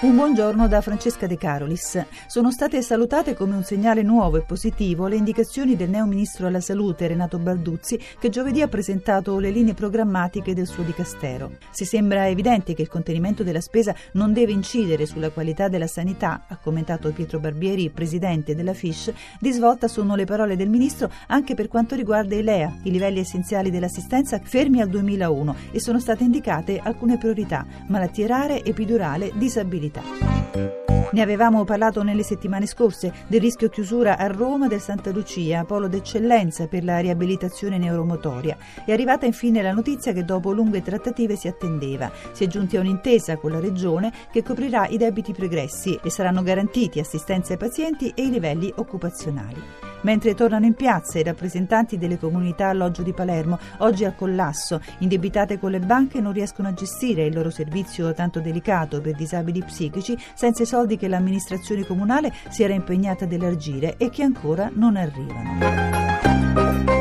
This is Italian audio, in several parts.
Un buongiorno da Francesca De Carolis. Sono state salutate come un segnale nuovo e positivo le indicazioni del neo ministro alla salute Renato Balduzzi che giovedì ha presentato le linee programmatiche del suo dicastero. Si sembra evidente che il contenimento della spesa non deve incidere sulla qualità della sanità, ha commentato Pietro Barbieri, presidente della FISH. Di svolta sono le parole del ministro anche per quanto riguarda i LEA, i livelli essenziali dell'assistenza fermi al 2001 e sono state indicate alcune priorità: malattie rare, epidurale, disabilità disabilità. Ne avevamo parlato nelle settimane scorse del rischio chiusura a Roma del Santa Lucia, polo d'eccellenza per la riabilitazione neuromotoria. È arrivata infine la notizia che dopo lunghe trattative si attendeva. Si è giunti a un'intesa con la Regione che coprirà i debiti pregressi e saranno garantiti assistenza ai pazienti e i livelli occupazionali mentre tornano in piazza i rappresentanti delle comunità alloggio di Palermo, oggi al collasso, indebitate con le banche non riescono a gestire il loro servizio tanto delicato per disabili psichici senza i soldi che l'amministrazione comunale si era impegnata ad elargire e che ancora non arrivano.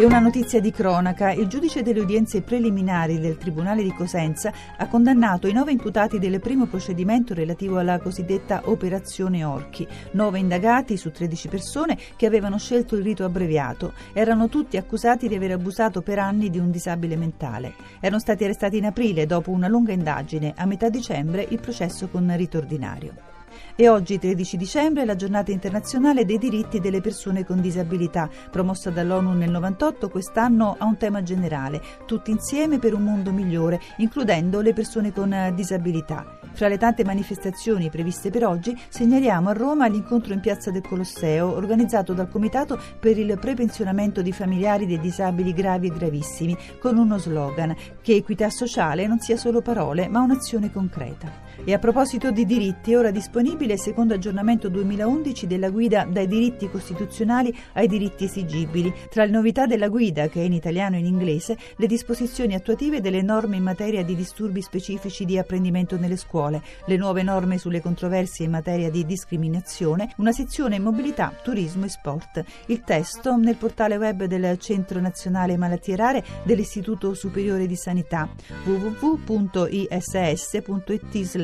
E una notizia di cronaca. Il giudice delle udienze preliminari del Tribunale di Cosenza ha condannato i nove imputati del primo procedimento relativo alla cosiddetta Operazione Orchi. Nove indagati su 13 persone che avevano scelto il rito abbreviato. Erano tutti accusati di aver abusato per anni di un disabile mentale. Erano stati arrestati in aprile dopo una lunga indagine. A metà dicembre il processo con rito ordinario. E oggi, 13 dicembre, è la giornata internazionale dei diritti delle persone con disabilità, promossa dall'ONU nel 98, quest'anno ha un tema generale, tutti insieme per un mondo migliore, includendo le persone con disabilità. Fra le tante manifestazioni previste per oggi, segnaliamo a Roma l'incontro in Piazza del Colosseo, organizzato dal Comitato per il prepensionamento di familiari dei disabili gravi e gravissimi, con uno slogan: che equità sociale non sia solo parole, ma un'azione concreta. E a proposito di diritti, ora disponibile il secondo aggiornamento 2011 della guida dai diritti costituzionali ai diritti esigibili. Tra le novità della guida, che è in italiano e in inglese, le disposizioni attuative delle norme in materia di disturbi specifici di apprendimento nelle scuole, le nuove norme sulle controversie in materia di discriminazione, una sezione mobilità, turismo e sport. Il testo nel portale web del Centro Nazionale Malattie Rare dell'Istituto Superiore di Sanità www.iss.it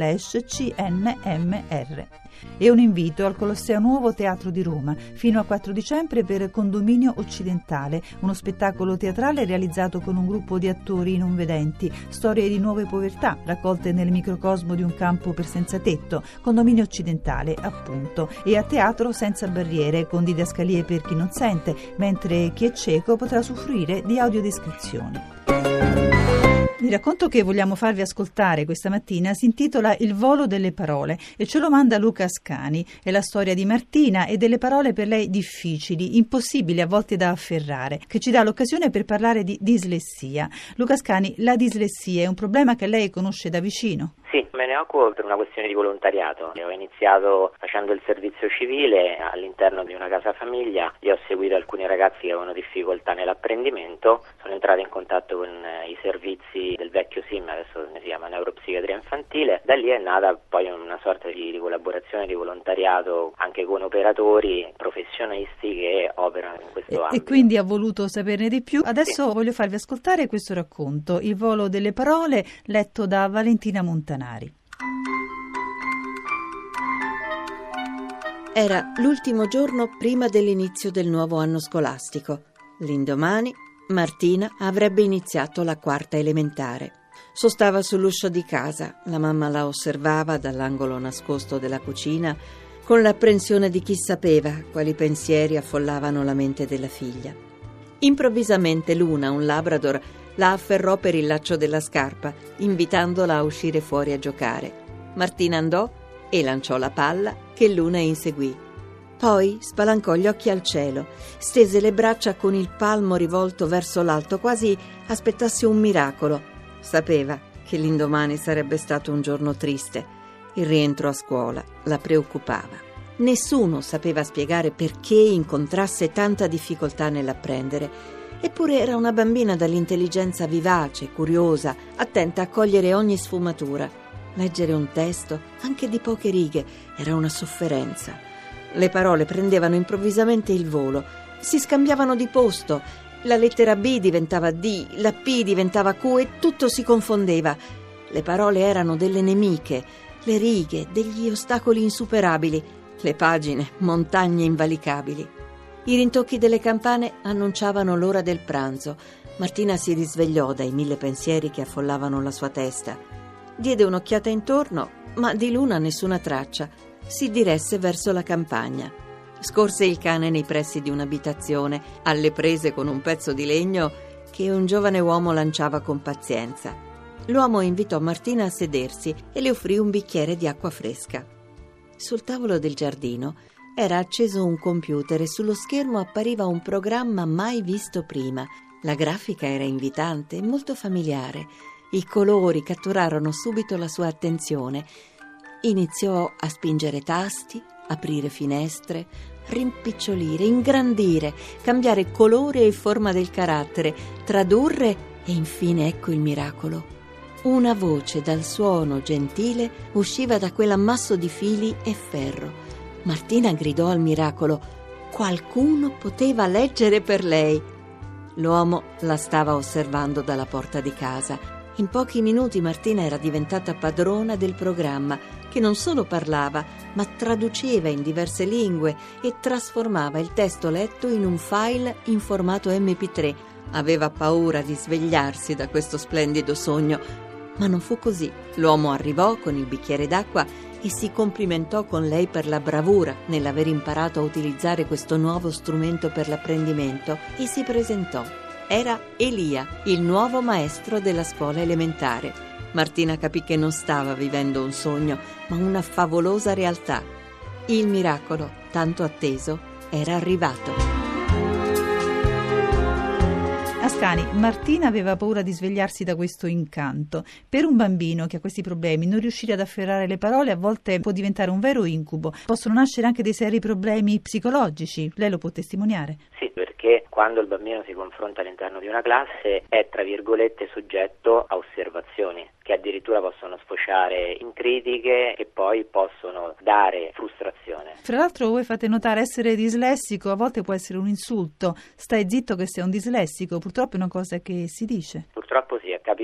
slash cnmr e un invito al Colosseo Nuovo Teatro di Roma fino a 4 dicembre per Condominio Occidentale, uno spettacolo teatrale realizzato con un gruppo di attori non vedenti, storie di nuove povertà raccolte nel microcosmo di un campo per senza tetto, Condominio Occidentale appunto, e a teatro senza barriere con didascalie per chi non sente, mentre chi è cieco potrà soffrire di audiodescrizioni. Il racconto che vogliamo farvi ascoltare questa mattina si intitola Il volo delle parole e ce lo manda Luca Ascani. È la storia di Martina e delle parole per lei difficili, impossibili a volte da afferrare, che ci dà l'occasione per parlare di dislessia. Luca Ascani, la dislessia è un problema che lei conosce da vicino? Sì, me ne occupo per una questione di volontariato. Ho iniziato facendo il servizio civile all'interno di una casa famiglia e ho seguito alcuni ragazzi che avevano difficoltà nell'apprendimento. Sono entrato in contatto con eh, i servizi del vecchio SIM, adesso si chiama neuropsichiatria infantile. Da lì è nata poi una sorta di, di collaborazione, di volontariato anche con operatori professionisti che operano in questo e, ambito. E quindi ha voluto saperne di più. Adesso sì. voglio farvi ascoltare questo racconto, Il volo delle parole, letto da Valentina Montanari. Montanari. Era l'ultimo giorno prima dell'inizio del nuovo anno scolastico. L'indomani Martina avrebbe iniziato la quarta elementare. Sostava sull'uscio di casa, la mamma la osservava dall'angolo nascosto della cucina con l'apprensione di chi sapeva quali pensieri affollavano la mente della figlia. Improvvisamente Luna, un labrador, la afferrò per il laccio della scarpa, invitandola a uscire fuori a giocare. Martina andò e lanciò la palla che Luna inseguì. Poi spalancò gli occhi al cielo, stese le braccia con il palmo rivolto verso l'alto, quasi aspettasse un miracolo. Sapeva che l'indomani sarebbe stato un giorno triste. Il rientro a scuola la preoccupava. Nessuno sapeva spiegare perché incontrasse tanta difficoltà nell'apprendere Eppure era una bambina dall'intelligenza vivace, curiosa, attenta a cogliere ogni sfumatura. Leggere un testo, anche di poche righe, era una sofferenza. Le parole prendevano improvvisamente il volo, si scambiavano di posto. La lettera B diventava D, la P diventava Q e tutto si confondeva. Le parole erano delle nemiche, le righe degli ostacoli insuperabili, le pagine montagne invalicabili. I rintocchi delle campane annunciavano l'ora del pranzo. Martina si risvegliò dai mille pensieri che affollavano la sua testa. Diede un'occhiata intorno, ma di Luna nessuna traccia. Si diresse verso la campagna. Scorse il cane nei pressi di un'abitazione, alle prese con un pezzo di legno che un giovane uomo lanciava con pazienza. L'uomo invitò Martina a sedersi e le offrì un bicchiere di acqua fresca. Sul tavolo del giardino era acceso un computer e sullo schermo appariva un programma mai visto prima. La grafica era invitante e molto familiare. I colori catturarono subito la sua attenzione. Iniziò a spingere tasti, aprire finestre, rimpicciolire, ingrandire, cambiare colore e forma del carattere, tradurre e infine ecco il miracolo. Una voce dal suono gentile usciva da quell'ammasso di fili e ferro. Martina gridò al miracolo. Qualcuno poteva leggere per lei. L'uomo la stava osservando dalla porta di casa. In pochi minuti Martina era diventata padrona del programma, che non solo parlava, ma traduceva in diverse lingue e trasformava il testo letto in un file in formato MP3. Aveva paura di svegliarsi da questo splendido sogno, ma non fu così. L'uomo arrivò con il bicchiere d'acqua e si complimentò con lei per la bravura nell'aver imparato a utilizzare questo nuovo strumento per l'apprendimento e si presentò. Era Elia, il nuovo maestro della scuola elementare. Martina capì che non stava vivendo un sogno, ma una favolosa realtà. Il miracolo, tanto atteso, era arrivato. Ascani, Martina aveva paura di svegliarsi da questo incanto. Per un bambino che ha questi problemi, non riuscire ad afferrare le parole a volte può diventare un vero incubo. Possono nascere anche dei seri problemi psicologici. Lei lo può testimoniare? Sì, perché quando il bambino si confronta all'interno di una classe è, tra virgolette, soggetto a osservazioni che addirittura possono sfociare in critiche e poi possono dare frustrazione. Fra l'altro voi fate notare essere dislessico a volte può essere un insulto. Stai zitto che sei un dislessico, purtroppo è una cosa che si dice. Purtroppo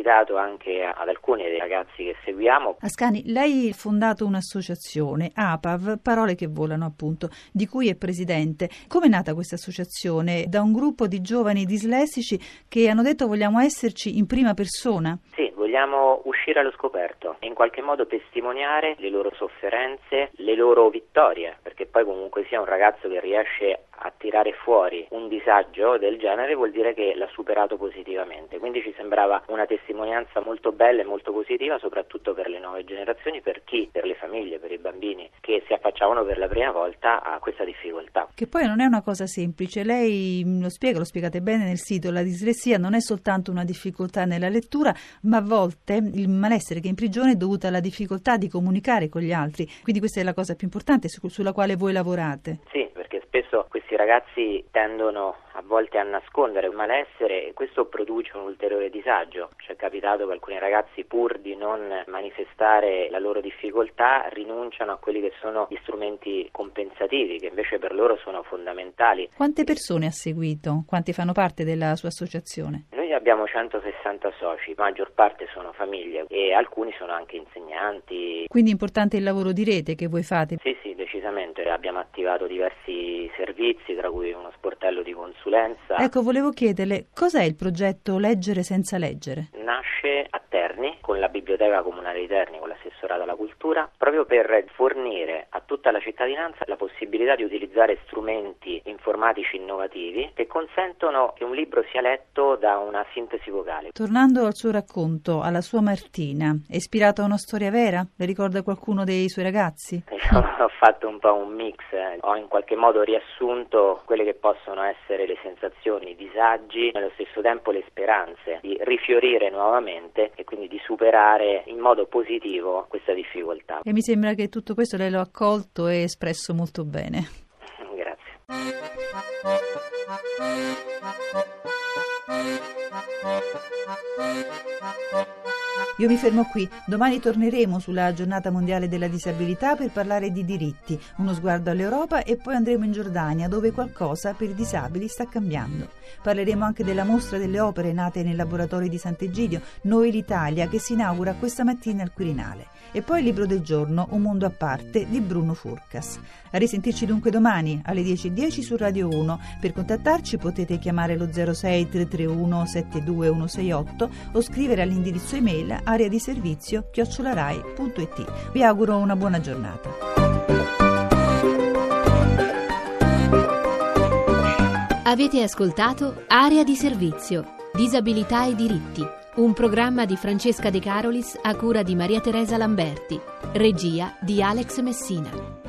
capitato anche ad alcuni dei ragazzi che seguiamo. Ascani, lei ha fondato un'associazione, APAV, Parole che volano appunto, di cui è presidente. Come è nata questa associazione? Da un gruppo di giovani dislessici che hanno detto vogliamo esserci in prima persona? Sì, vogliamo uscire allo scoperto e in qualche modo testimoniare le loro sofferenze, le loro vittorie, perché poi comunque sia un ragazzo che riesce a tirare fuori un disagio del genere vuol dire che l'ha superato positivamente. Quindi ci sembrava una testimonianza molto bella e molto positiva, soprattutto per le nuove generazioni, per chi, per le famiglie, per i bambini che si affacciavano per la prima volta a questa difficoltà. Che poi non è una cosa semplice, lei lo spiega, lo spiegate bene nel sito, la dislessia non è soltanto una difficoltà nella lettura, ma a volte il malessere che imprigiona è dovuto alla difficoltà di comunicare con gli altri. Quindi questa è la cosa più importante sulla quale voi lavorate. Sì, spesso questi ragazzi tendono a volte a nascondere il malessere e questo produce un ulteriore disagio. Ci è capitato che alcuni ragazzi pur di non manifestare la loro difficoltà rinunciano a quelli che sono gli strumenti compensativi che invece per loro sono fondamentali. Quante persone ha seguito? Quanti fanno parte della sua associazione? Noi abbiamo 160 soci, la maggior parte sono famiglie e alcuni sono anche insegnanti. Quindi è importante il lavoro di rete che voi fate? Sì, sì, decisamente. Abbiamo attivato diversi servizi, tra cui uno sportello di consulenza. Ecco, volevo chiederle, cos'è il progetto Leggere senza leggere? Nasce a Terni, con la Biblioteca Comunale di Terni, con l'assessorato alla cultura, proprio per fornire a tutta la cittadinanza la possibilità di utilizzare strumenti informatici innovativi che consentono che un libro sia letto da una sintesi vocale. Tornando al suo racconto, alla sua Martina, è ispirato a una storia vera? Le ricorda qualcuno dei suoi ragazzi? ho fatto un po' un mix, eh. ho in qualche modo riassunto quelle che possono essere le sensazioni, i disagi, nello stesso tempo le speranze di rifiorire nuovamente e quindi di superare in modo positivo questa difficoltà. E mi sembra che tutto questo lei lo ha accolto e espresso molto bene. Grazie. Io mi fermo qui, domani torneremo sulla giornata mondiale della disabilità per parlare di diritti, uno sguardo all'Europa e poi andremo in Giordania dove qualcosa per i disabili sta cambiando. Parleremo anche della mostra delle opere nate nei laboratori di Sant'Egidio, Noi l'Italia, che si inaugura questa mattina al Quirinale. E poi il libro del giorno, Un mondo a parte, di Bruno Furcas. A risentirci dunque domani alle 10.10 su Radio 1. Per contattarci potete chiamare lo 06 331 72168 o scrivere all'indirizzo email area di servizio chiocciolarai.it. Vi auguro una buona giornata. Avete ascoltato Area di servizio, disabilità e diritti, un programma di Francesca De Carolis a cura di Maria Teresa Lamberti, regia di Alex Messina.